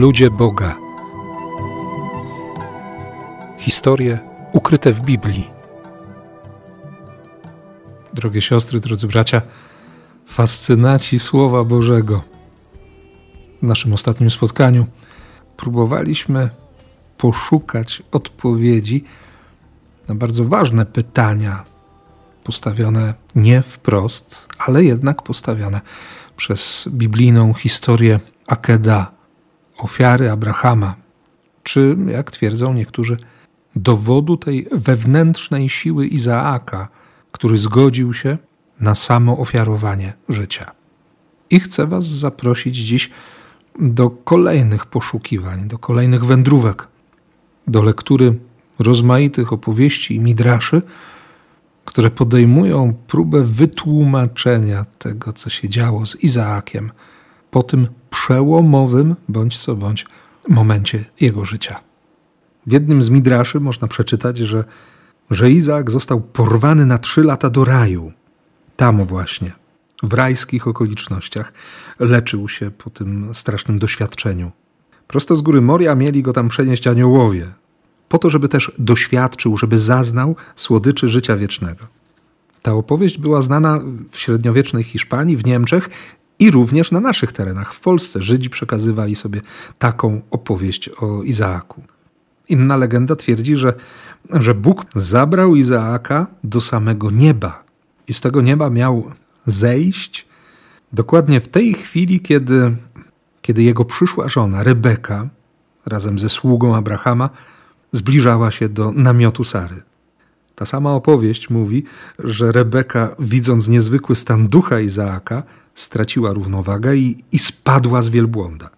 Ludzie Boga. Historie ukryte w Biblii. Drogie siostry, drodzy bracia, fascynaci Słowa Bożego. W naszym ostatnim spotkaniu próbowaliśmy poszukać odpowiedzi na bardzo ważne pytania, postawione nie wprost, ale jednak postawione przez biblijną historię Akeda, ofiary Abrahama, czy, jak twierdzą niektórzy, dowodu tej wewnętrznej siły Izaaka, który zgodził się na samo ofiarowanie życia. I chcę Was zaprosić dziś do kolejnych poszukiwań, do kolejnych wędrówek, do lektury rozmaitych opowieści i midraszy, które podejmują próbę wytłumaczenia tego, co się działo z Izaakiem po tym przełomowym, bądź co bądź, momencie jego życia. W jednym z midraszy można przeczytać, że, że Izaak został porwany na trzy lata do raju. Tam właśnie, w rajskich okolicznościach, leczył się po tym strasznym doświadczeniu. Prosto z góry Moria mieli go tam przenieść aniołowie, po to, żeby też doświadczył, żeby zaznał słodyczy życia wiecznego. Ta opowieść była znana w średniowiecznej Hiszpanii, w Niemczech i również na naszych terenach, w Polsce. Żydzi przekazywali sobie taką opowieść o Izaaku. Inna legenda twierdzi, że, że Bóg zabrał Izaaka do samego nieba i z tego nieba miał zejść dokładnie w tej chwili, kiedy, kiedy jego przyszła żona, Rebeka, razem ze sługą Abrahama, zbliżała się do namiotu Sary. Ta sama opowieść mówi, że Rebeka, widząc niezwykły stan ducha Izaaka, straciła równowagę i, i spadła z wielbłąda.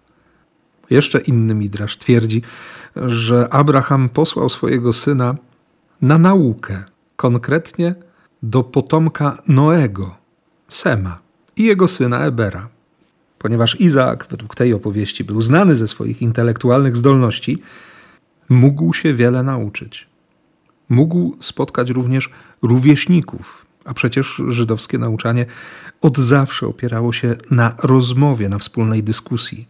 Jeszcze inny midrasz twierdzi, że Abraham posłał swojego syna na naukę, konkretnie do potomka Noego, Sema i jego syna Ebera. Ponieważ Izaak, według tej opowieści, był znany ze swoich intelektualnych zdolności, mógł się wiele nauczyć. Mógł spotkać również rówieśników, a przecież żydowskie nauczanie od zawsze opierało się na rozmowie, na wspólnej dyskusji.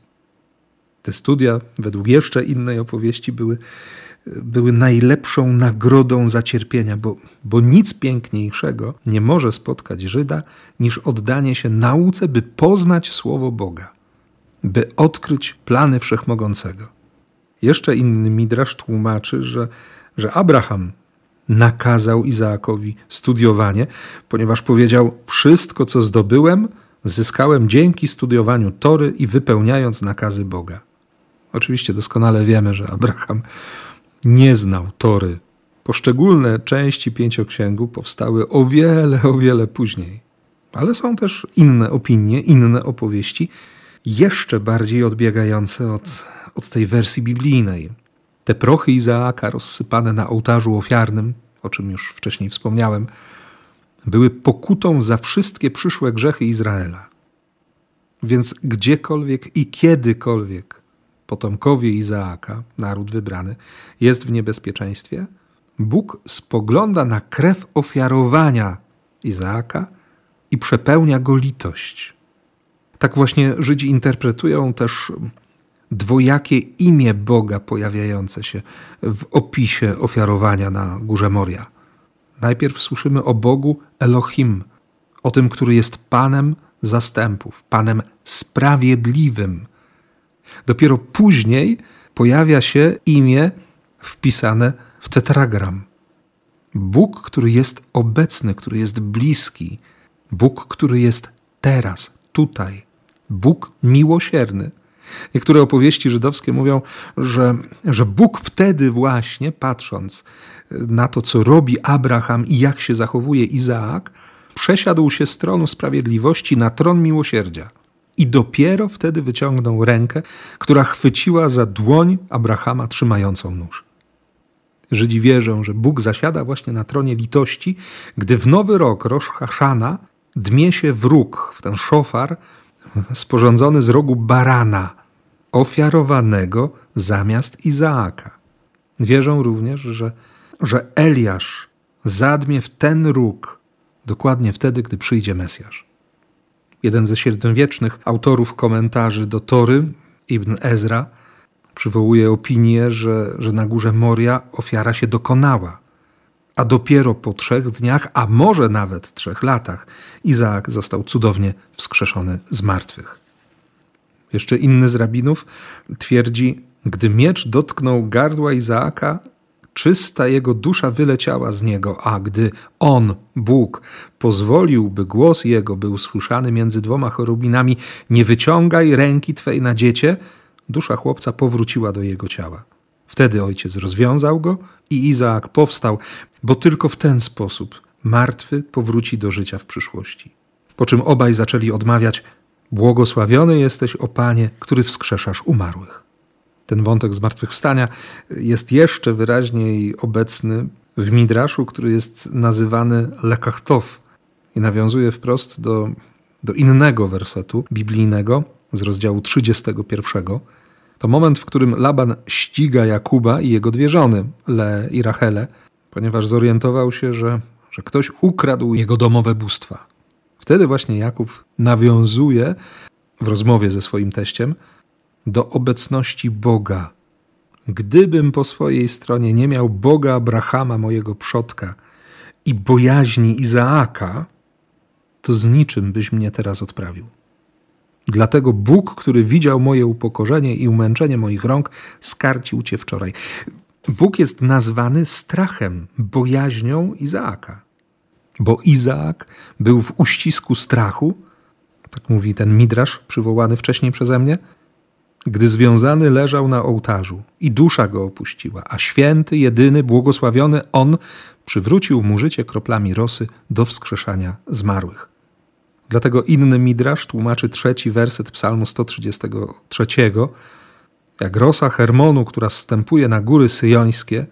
Te studia, według jeszcze innej opowieści, były, były najlepszą nagrodą za cierpienia, bo, bo nic piękniejszego nie może spotkać Żyda niż oddanie się nauce, by poznać Słowo Boga, by odkryć plany Wszechmogącego. Jeszcze inny midrasz tłumaczy, że, że Abraham nakazał Izaakowi studiowanie, ponieważ powiedział: Wszystko, co zdobyłem, zyskałem dzięki studiowaniu Tory i wypełniając nakazy Boga. Oczywiście doskonale wiemy, że Abraham nie znał Tory. Poszczególne części pięcioksięgu powstały o wiele, o wiele później. Ale są też inne opinie, inne opowieści, jeszcze bardziej odbiegające od, od tej wersji biblijnej. Te prochy Izaaka rozsypane na ołtarzu ofiarnym, o czym już wcześniej wspomniałem, były pokutą za wszystkie przyszłe grzechy Izraela. Więc gdziekolwiek i kiedykolwiek potomkowie Izaaka, naród wybrany, jest w niebezpieczeństwie, Bóg spogląda na krew ofiarowania Izaaka i przepełnia go litość. Tak właśnie Żydzi interpretują też dwojakie imię Boga pojawiające się w opisie ofiarowania na górze Moria. Najpierw słyszymy o Bogu Elohim, o tym, który jest Panem zastępów, Panem sprawiedliwym. Dopiero później pojawia się imię wpisane w tetragram. Bóg, który jest obecny, który jest bliski, Bóg, który jest teraz, tutaj, Bóg miłosierny. Niektóre opowieści żydowskie mówią, że, że Bóg wtedy właśnie, patrząc na to, co robi Abraham i jak się zachowuje Izaak, przesiadł się z tronu sprawiedliwości na tron miłosierdzia. I dopiero wtedy wyciągnął rękę, która chwyciła za dłoń Abrahama trzymającą nóż. Żydzi wierzą, że Bóg zasiada właśnie na tronie litości, gdy w nowy rok Rosh Hashana dmie się wróg, w ten szofar, sporządzony z rogu barana, ofiarowanego zamiast Izaaka. Wierzą również, że, że Eliasz zadmie w ten róg dokładnie wtedy, gdy przyjdzie Mesjasz. Jeden ze średniowiecznych autorów komentarzy do Tory, Ibn Ezra, przywołuje opinię, że, że na górze Moria ofiara się dokonała, a dopiero po trzech dniach, a może nawet trzech latach, Izaak został cudownie wskrzeszony z martwych. Jeszcze inny z rabinów twierdzi, gdy miecz dotknął gardła Izaaka, czysta jego dusza wyleciała z niego, a gdy on, Bóg, pozwolił, by głos jego był słyszany między dwoma chorobinami, nie wyciągaj ręki twej na dziecię, dusza chłopca powróciła do jego ciała. Wtedy ojciec rozwiązał go i Izaak powstał, bo tylko w ten sposób martwy powróci do życia w przyszłości. Po czym obaj zaczęli odmawiać: Błogosławiony jesteś, o Panie, który wskrzeszasz umarłych. Ten wątek zmartwychwstania jest jeszcze wyraźniej obecny w Midraszu, który jest nazywany Lekachtow i nawiązuje wprost do, do innego wersetu biblijnego z rozdziału 31. To moment, w którym Laban ściga Jakuba i jego dwie żony, Le i Rachele, ponieważ zorientował się, że, że ktoś ukradł jego domowe bóstwa. Wtedy właśnie Jakub nawiązuje w rozmowie ze swoim teściem do obecności Boga. Gdybym po swojej stronie nie miał Boga Abrahama, mojego przodka, i bojaźni Izaaka, to z niczym byś mnie teraz odprawił. Dlatego Bóg, który widział moje upokorzenie i umęczenie moich rąk, skarcił cię wczoraj. Bóg jest nazwany strachem, bojaźnią Izaaka. Bo Izaak był w uścisku strachu, tak mówi ten midrasz przywołany wcześniej przeze mnie, gdy związany leżał na ołtarzu i dusza go opuściła, a święty, jedyny, błogosławiony On przywrócił mu życie kroplami rosy do wskrzeszania zmarłych. Dlatego inny midrasz tłumaczy trzeci werset psalmu 133, jak rosa Hermonu, która zstępuje na góry syjońskie,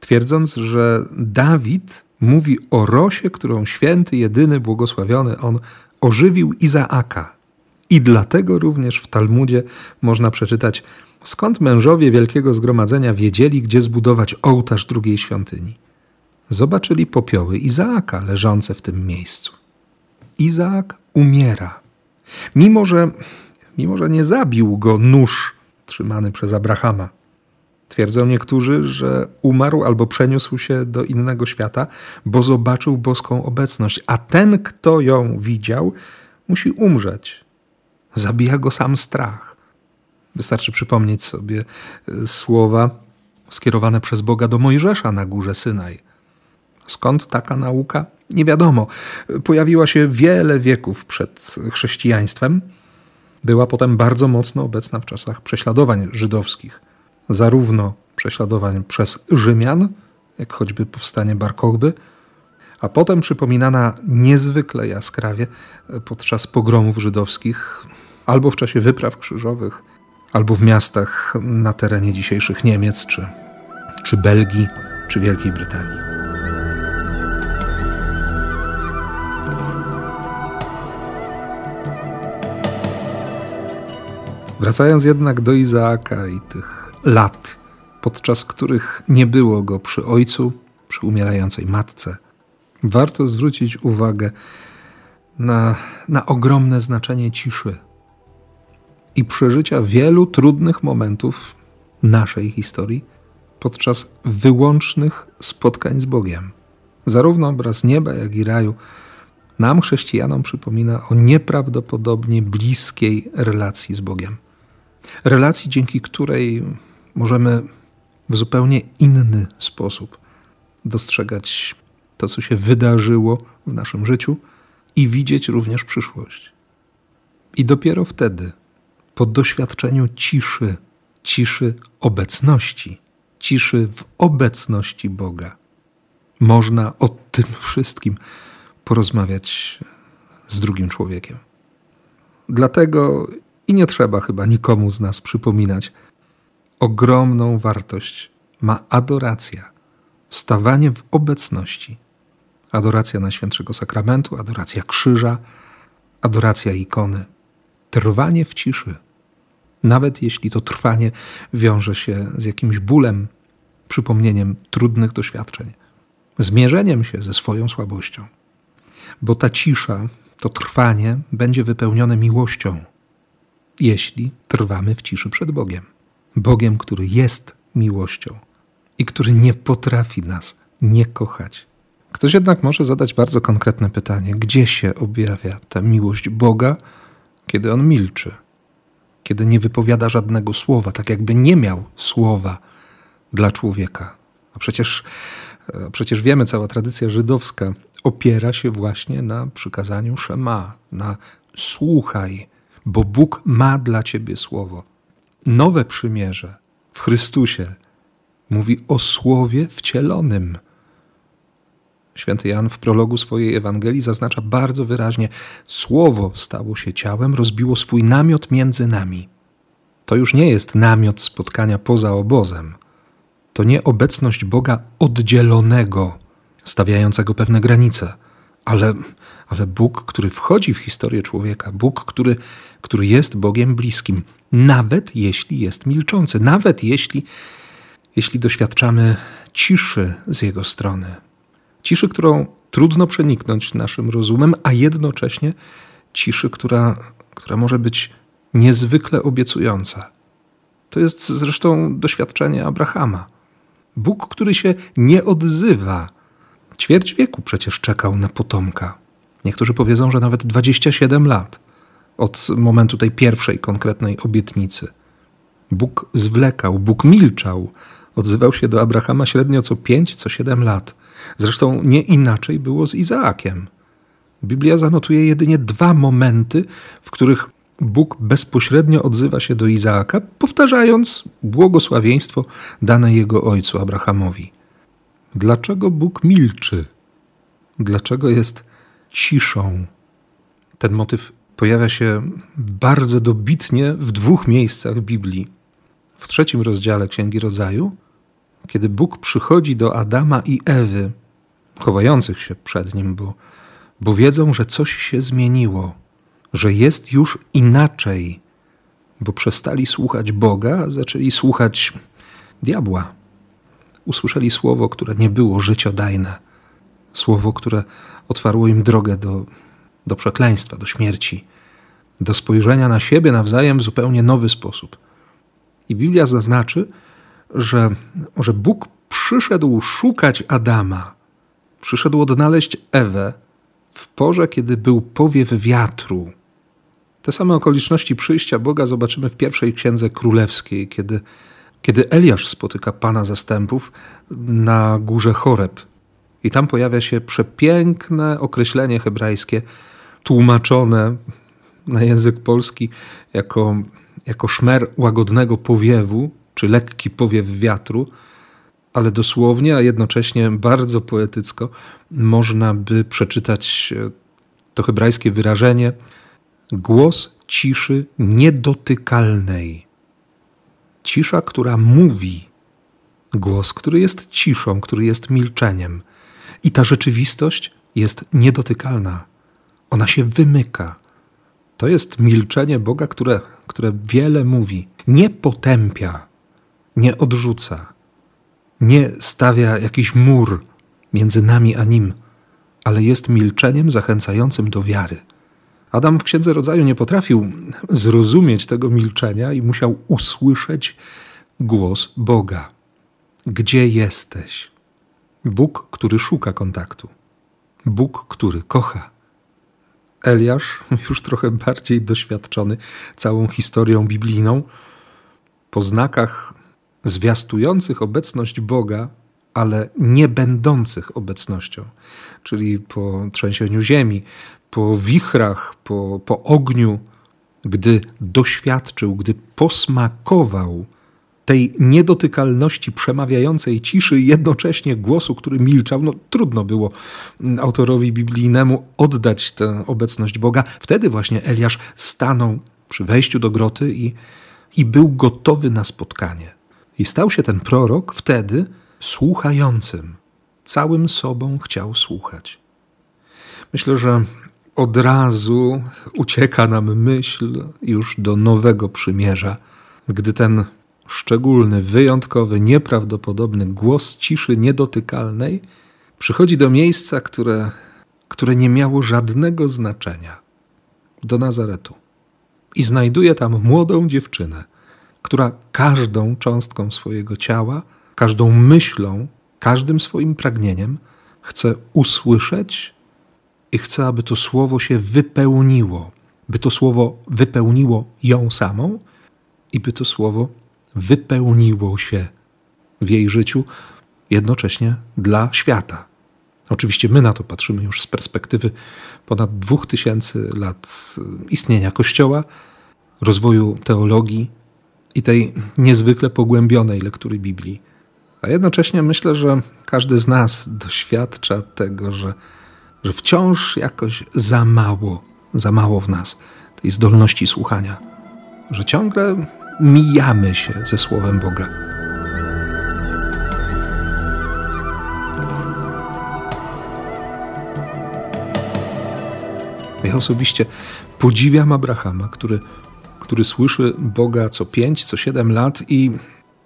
twierdząc, że Dawid mówi o rosie, którą święty, jedyny, błogosławiony On ożywił Izaaka – i dlatego również w Talmudzie można przeczytać, skąd mężowie Wielkiego Zgromadzenia wiedzieli, gdzie zbudować ołtarz drugiej świątyni. Zobaczyli popioły Izaaka leżące w tym miejscu. Izaak umiera. Mimo że, mimo, że nie zabił go nóż trzymany przez Abrahama. Twierdzą niektórzy, że umarł albo przeniósł się do innego świata, bo zobaczył boską obecność, a ten, kto ją widział, musi umrzeć Zabija go sam strach. Wystarczy przypomnieć sobie e, słowa skierowane przez Boga do Mojżesza na górze Synaj. Skąd taka nauka? Nie wiadomo. Pojawiła się wiele wieków przed chrześcijaństwem. Była potem bardzo mocno obecna w czasach prześladowań żydowskich, zarówno prześladowań przez Rzymian, jak choćby powstanie Bar a potem przypominana niezwykle jaskrawie podczas pogromów żydowskich albo w czasie wypraw krzyżowych, albo w miastach na terenie dzisiejszych Niemiec, czy, czy Belgii, czy Wielkiej Brytanii. Wracając jednak do Izaaka i tych lat, podczas których nie było go przy ojcu, przy umierającej matce, warto zwrócić uwagę na, na ogromne znaczenie ciszy i przeżycia wielu trudnych momentów naszej historii podczas wyłącznych spotkań z Bogiem. Zarówno obraz nieba, jak i raju nam, chrześcijanom, przypomina o nieprawdopodobnie bliskiej relacji z Bogiem. Relacji, dzięki której możemy w zupełnie inny sposób dostrzegać to, co się wydarzyło w naszym życiu i widzieć również przyszłość. I dopiero wtedy po doświadczeniu ciszy, ciszy obecności, ciszy w obecności Boga. Można o tym wszystkim porozmawiać z drugim człowiekiem. Dlatego i nie trzeba chyba nikomu z nas przypominać, ogromną wartość ma adoracja, stawanie w obecności. Adoracja Najświętszego Sakramentu, adoracja krzyża, adoracja ikony, trwanie w ciszy. Nawet jeśli to trwanie wiąże się z jakimś bólem, przypomnieniem trudnych doświadczeń, zmierzeniem się ze swoją słabością. Bo ta cisza, to trwanie będzie wypełnione miłością, jeśli trwamy w ciszy przed Bogiem. Bogiem, który jest miłością i który nie potrafi nas nie kochać. Ktoś jednak może zadać bardzo konkretne pytanie: gdzie się objawia ta miłość Boga, kiedy on milczy, kiedy nie wypowiada żadnego słowa, tak jakby nie miał słowa dla człowieka? A przecież, a przecież wiemy, cała tradycja żydowska opiera się właśnie na przykazaniu Szema, na słuchaj, bo Bóg ma dla ciebie słowo. Nowe przymierze w Chrystusie mówi o słowie wcielonym. Święty Jan w prologu swojej Ewangelii zaznacza bardzo wyraźnie: Słowo stało się ciałem, rozbiło swój namiot między nami. To już nie jest namiot spotkania poza obozem. To nie obecność Boga oddzielonego, stawiającego pewne granice, ale, ale Bóg, który wchodzi w historię człowieka, Bóg, który, który jest Bogiem bliskim, nawet jeśli jest milczący, nawet jeśli, jeśli doświadczamy ciszy z Jego strony. Ciszy, którą trudno przeniknąć naszym rozumem, a jednocześnie ciszy, która, która może być niezwykle obiecująca. To jest zresztą doświadczenie Abrahama. Bóg, który się nie odzywa. Ćwierć wieku przecież czekał na potomka. Niektórzy powiedzą, że nawet 27 lat od momentu tej pierwszej konkretnej obietnicy. Bóg zwlekał, Bóg milczał, odzywał się do Abrahama średnio co 5, co 7 lat. Zresztą nie inaczej było z Izaakiem. Biblia zanotuje jedynie dwa momenty, w których Bóg bezpośrednio odzywa się do Izaaka, powtarzając błogosławieństwo dane jego ojcu Abrahamowi. Dlaczego Bóg milczy? Dlaczego jest ciszą? Ten motyw pojawia się bardzo dobitnie w dwóch miejscach Biblii. W trzecim rozdziale Księgi Rodzaju kiedy Bóg przychodzi do Adama i Ewy, chowających się przed nim, bo, bo wiedzą, że coś się zmieniło, że jest już inaczej, bo przestali słuchać Boga, a zaczęli słuchać diabła. Usłyszeli słowo, które nie było życiodajne, słowo, które otwarło im drogę do, do przekleństwa, do śmierci, do spojrzenia na siebie nawzajem w zupełnie nowy sposób. I Biblia zaznaczy, że, że Bóg przyszedł szukać Adama, przyszedł odnaleźć Ewę w porze, kiedy był powiew wiatru. Te same okoliczności przyjścia Boga zobaczymy w pierwszej księdze królewskiej, kiedy, kiedy Eliasz spotyka pana zastępów na górze Choreb. I tam pojawia się przepiękne określenie hebrajskie, tłumaczone na język polski jako, jako szmer łagodnego powiewu, czy lekki powiew wiatru, ale dosłownie, a jednocześnie bardzo poetycko można by przeczytać e, to hebrajskie wyrażenie głos ciszy niedotykalnej. Cisza, która mówi, głos, który jest ciszą, który jest milczeniem. I ta rzeczywistość jest niedotykalna. Ona się wymyka. To jest milczenie Boga, które, które wiele mówi, nie potępia, nie odrzuca, nie stawia jakiś mur między nami a nim, ale jest milczeniem zachęcającym do wiary. Adam w Księdze Rodzaju nie potrafił zrozumieć tego milczenia i musiał usłyszeć głos Boga. Gdzie jesteś? Bóg, który szuka kontaktu. Bóg, który kocha. Eliasz, już trochę bardziej doświadczony całą historią biblijną, po znakach zwiastujących obecność Boga, ale nie będących obecnością, czyli po trzęsieniu ziemi, po wichrach, po, po ogniu, gdy doświadczył, gdy posmakował tej niedotykalności przemawiającej ciszy i jednocześnie głosu, który milczał, no trudno było autorowi biblijnemu oddać tę obecność Boga. Wtedy właśnie Eliasz stanął przy wejściu do groty i, i był gotowy na spotkanie. I stał się ten prorok wtedy słuchającym. Całym sobą chciał słuchać. Myślę, że od razu ucieka nam myśl już do nowego przymierza, gdy ten szczególny, wyjątkowy, nieprawdopodobny głos ciszy niedotykalnej przychodzi do miejsca, które, które nie miało żadnego znaczenia. Do Nazaretu. I znajduje tam młodą dziewczynę która każdą cząstką swojego ciała, każdą myślą, każdym swoim pragnieniem chce usłyszeć i chce, aby to słowo się wypełniło, by to słowo wypełniło ją samą i by to słowo wypełniło się w jej życiu jednocześnie dla świata. Oczywiście my na to patrzymy już z perspektywy ponad dwóch tysięcy lat istnienia Kościoła, rozwoju teologii i tej niezwykle pogłębionej lektury Biblii. A jednocześnie myślę, że każdy z nas doświadcza tego, że, że wciąż jakoś za mało, za mało w nas tej zdolności słuchania, że ciągle mijamy się ze Słowem Boga. Ja osobiście podziwiam Abrahama, który, który słyszy Boga co pięć, co siedem lat i,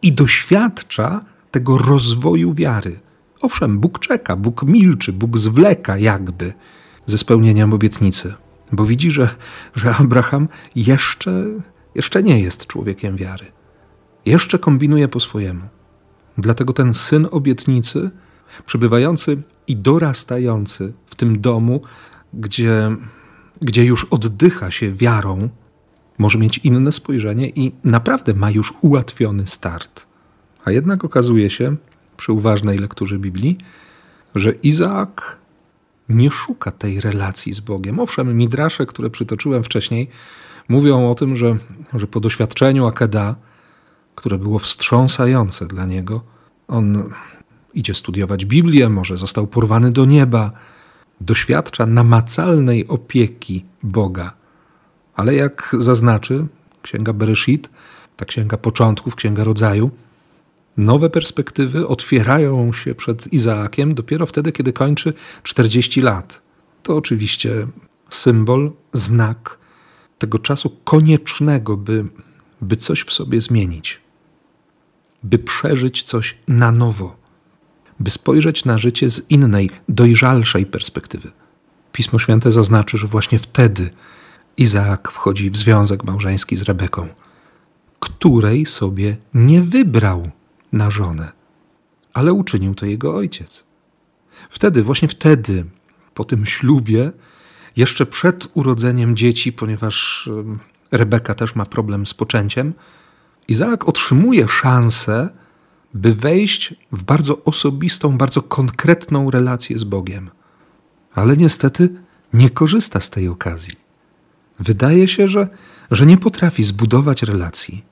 i doświadcza tego rozwoju wiary. Owszem, Bóg czeka, Bóg milczy, Bóg zwleka jakby ze spełnieniem obietnicy, bo widzi, że, że Abraham jeszcze, jeszcze nie jest człowiekiem wiary. Jeszcze kombinuje po swojemu. Dlatego ten syn obietnicy, przybywający i dorastający w tym domu, gdzie gdzie już oddycha się wiarą, może mieć inne spojrzenie i naprawdę ma już ułatwiony start. A jednak okazuje się, przy uważnej lekturze Biblii, że Izaak nie szuka tej relacji z Bogiem. Owszem, midrasze, które przytoczyłem wcześniej, mówią o tym, że, że po doświadczeniu Akeda, które było wstrząsające dla niego, on idzie studiować Biblię, może został porwany do nieba, doświadcza namacalnej opieki Boga. Ale jak zaznaczy Księga Bereshit, ta Księga Początków, Księga Rodzaju, nowe perspektywy otwierają się przed Izaakiem dopiero wtedy, kiedy kończy 40 lat. To oczywiście symbol, znak tego czasu koniecznego, by, by coś w sobie zmienić, by przeżyć coś na nowo by spojrzeć na życie z innej, dojrzalszej perspektywy. Pismo Święte zaznaczy, że właśnie wtedy Izaak wchodzi w związek małżeński z Rebeką, której sobie nie wybrał na żonę, ale uczynił to jego ojciec. Wtedy, właśnie wtedy, po tym ślubie, jeszcze przed urodzeniem dzieci, ponieważ Rebeka też ma problem z poczęciem, Izaak otrzymuje szansę by wejść w bardzo osobistą, bardzo konkretną relację z Bogiem. Ale niestety nie korzysta z tej okazji. Wydaje się, że, że nie potrafi zbudować relacji.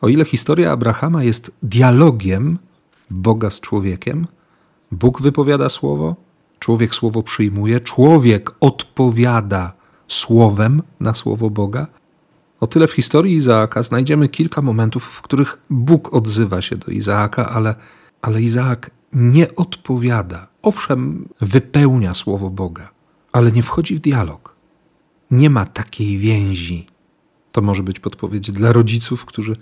O ile historia Abrahama jest dialogiem Boga z człowiekiem, Bóg wypowiada słowo, człowiek słowo przyjmuje, człowiek odpowiada słowem na słowo Boga, o tyle w historii Izaaka znajdziemy kilka momentów, w których Bóg odzywa się do Izaaka, ale, ale Izaak nie odpowiada. Owszem, wypełnia słowo Boga, ale nie wchodzi w dialog. Nie ma takiej więzi. To może być podpowiedź dla rodziców, którzy,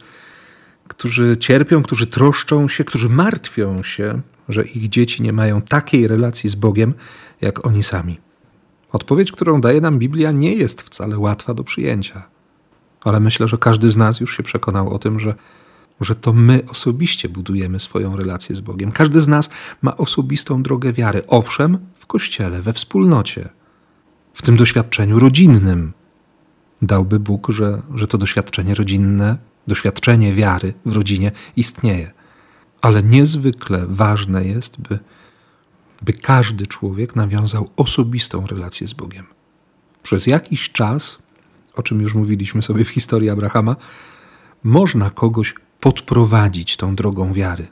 którzy cierpią, którzy troszczą się, którzy martwią się, że ich dzieci nie mają takiej relacji z Bogiem, jak oni sami. Odpowiedź, którą daje nam Biblia, nie jest wcale łatwa do przyjęcia ale myślę, że każdy z nas już się przekonał o tym, że, że to my osobiście budujemy swoją relację z Bogiem. Każdy z nas ma osobistą drogę wiary. Owszem, w kościele, we wspólnocie, w tym doświadczeniu rodzinnym. Dałby Bóg, że, że to doświadczenie rodzinne, doświadczenie wiary w rodzinie istnieje. Ale niezwykle ważne jest, by, by każdy człowiek nawiązał osobistą relację z Bogiem. Przez jakiś czas o czym już mówiliśmy sobie w historii Abrahama, można kogoś podprowadzić tą drogą wiary.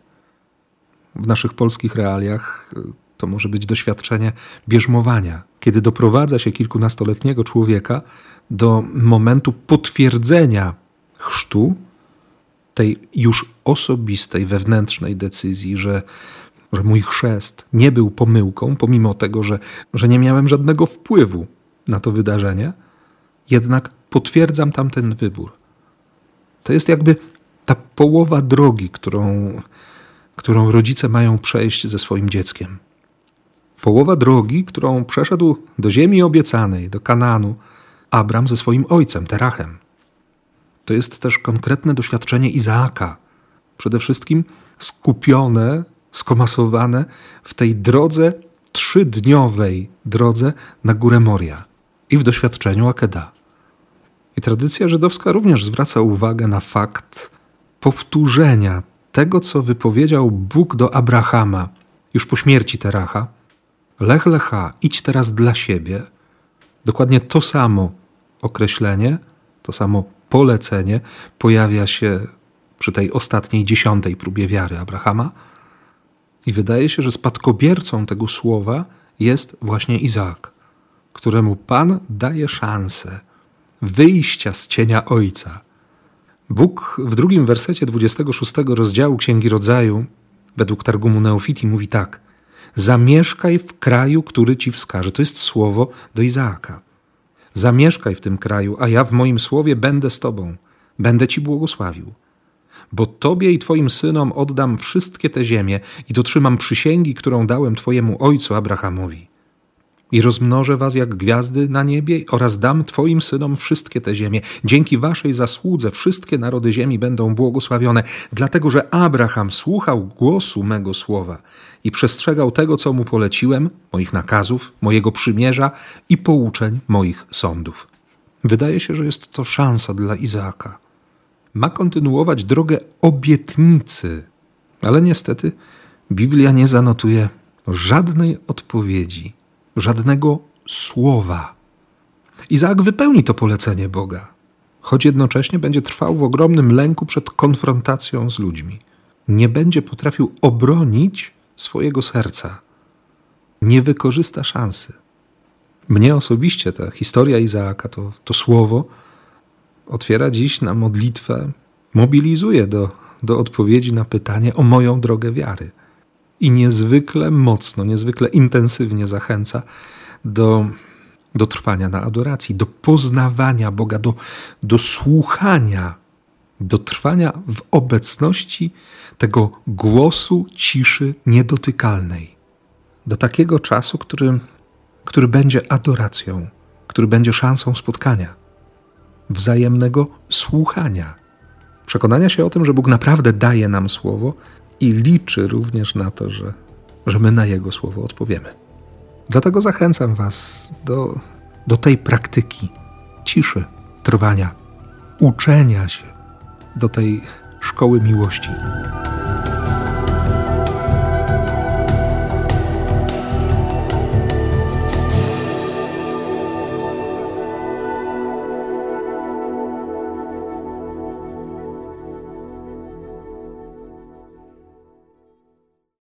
W naszych polskich realiach y, to może być doświadczenie bierzmowania, kiedy doprowadza się kilkunastoletniego człowieka do momentu potwierdzenia chrztu, tej już osobistej, wewnętrznej decyzji, że, że mój chrzest nie był pomyłką, pomimo tego, że, że nie miałem żadnego wpływu na to wydarzenie jednak potwierdzam tamten wybór. To jest jakby ta połowa drogi, którą, którą rodzice mają przejść ze swoim dzieckiem. Połowa drogi, którą przeszedł do ziemi obiecanej, do Kananu, Abram ze swoim ojcem, Terachem. To jest też konkretne doświadczenie Izaaka. Przede wszystkim skupione, skomasowane w tej drodze, trzydniowej drodze na górę Moria i w doświadczeniu Akeda. I tradycja żydowska również zwraca uwagę na fakt powtórzenia tego, co wypowiedział Bóg do Abrahama już po śmierci Teracha. Lech lecha, idź teraz dla siebie. Dokładnie to samo określenie, to samo polecenie pojawia się przy tej ostatniej, dziesiątej próbie wiary Abrahama. I wydaje się, że spadkobiercą tego słowa jest właśnie Izaak, któremu Pan daje szansę wyjścia z cienia Ojca. Bóg w drugim wersecie 26 rozdziału Księgi Rodzaju, według Targumu Neofiti, mówi tak: Zamieszkaj w kraju, który ci wskaże. To jest słowo do Izaaka. Zamieszkaj w tym kraju, a ja w moim słowie będę z tobą, będę ci błogosławił. Bo tobie i twoim synom oddam wszystkie te ziemie i dotrzymam przysięgi, którą dałem twojemu ojcu Abrahamowi i rozmnożę was jak gwiazdy na niebie oraz dam twoim synom wszystkie te ziemie. Dzięki waszej zasłudze wszystkie narody ziemi będą błogosławione, dlatego że Abraham słuchał głosu mego słowa i przestrzegał tego, co mu poleciłem, moich nakazów, mojego przymierza i pouczeń moich sądów. Wydaje się, że jest to szansa dla Izaaka. Ma kontynuować drogę obietnicy, ale niestety Biblia nie zanotuje żadnej odpowiedzi żadnego słowa. Izaak wypełni to polecenie Boga, choć jednocześnie będzie trwał w ogromnym lęku przed konfrontacją z ludźmi. Nie będzie potrafił obronić swojego serca. Nie wykorzysta szansy. Mnie osobiście ta historia Izaaka, to, to słowo, otwiera dziś na modlitwę, mobilizuje do, do odpowiedzi na pytanie o moją drogę wiary i niezwykle mocno, niezwykle intensywnie zachęca do, do trwania na adoracji, do poznawania Boga, do, do słuchania, do trwania w obecności tego głosu ciszy niedotykalnej. Do takiego czasu, który, który będzie adoracją, który będzie szansą spotkania, wzajemnego słuchania, przekonania się o tym, że Bóg naprawdę daje nam słowo i liczy również na to, że, że my na Jego słowo odpowiemy. Dlatego zachęcam Was do, do tej praktyki ciszy, trwania, uczenia się, do tej szkoły miłości.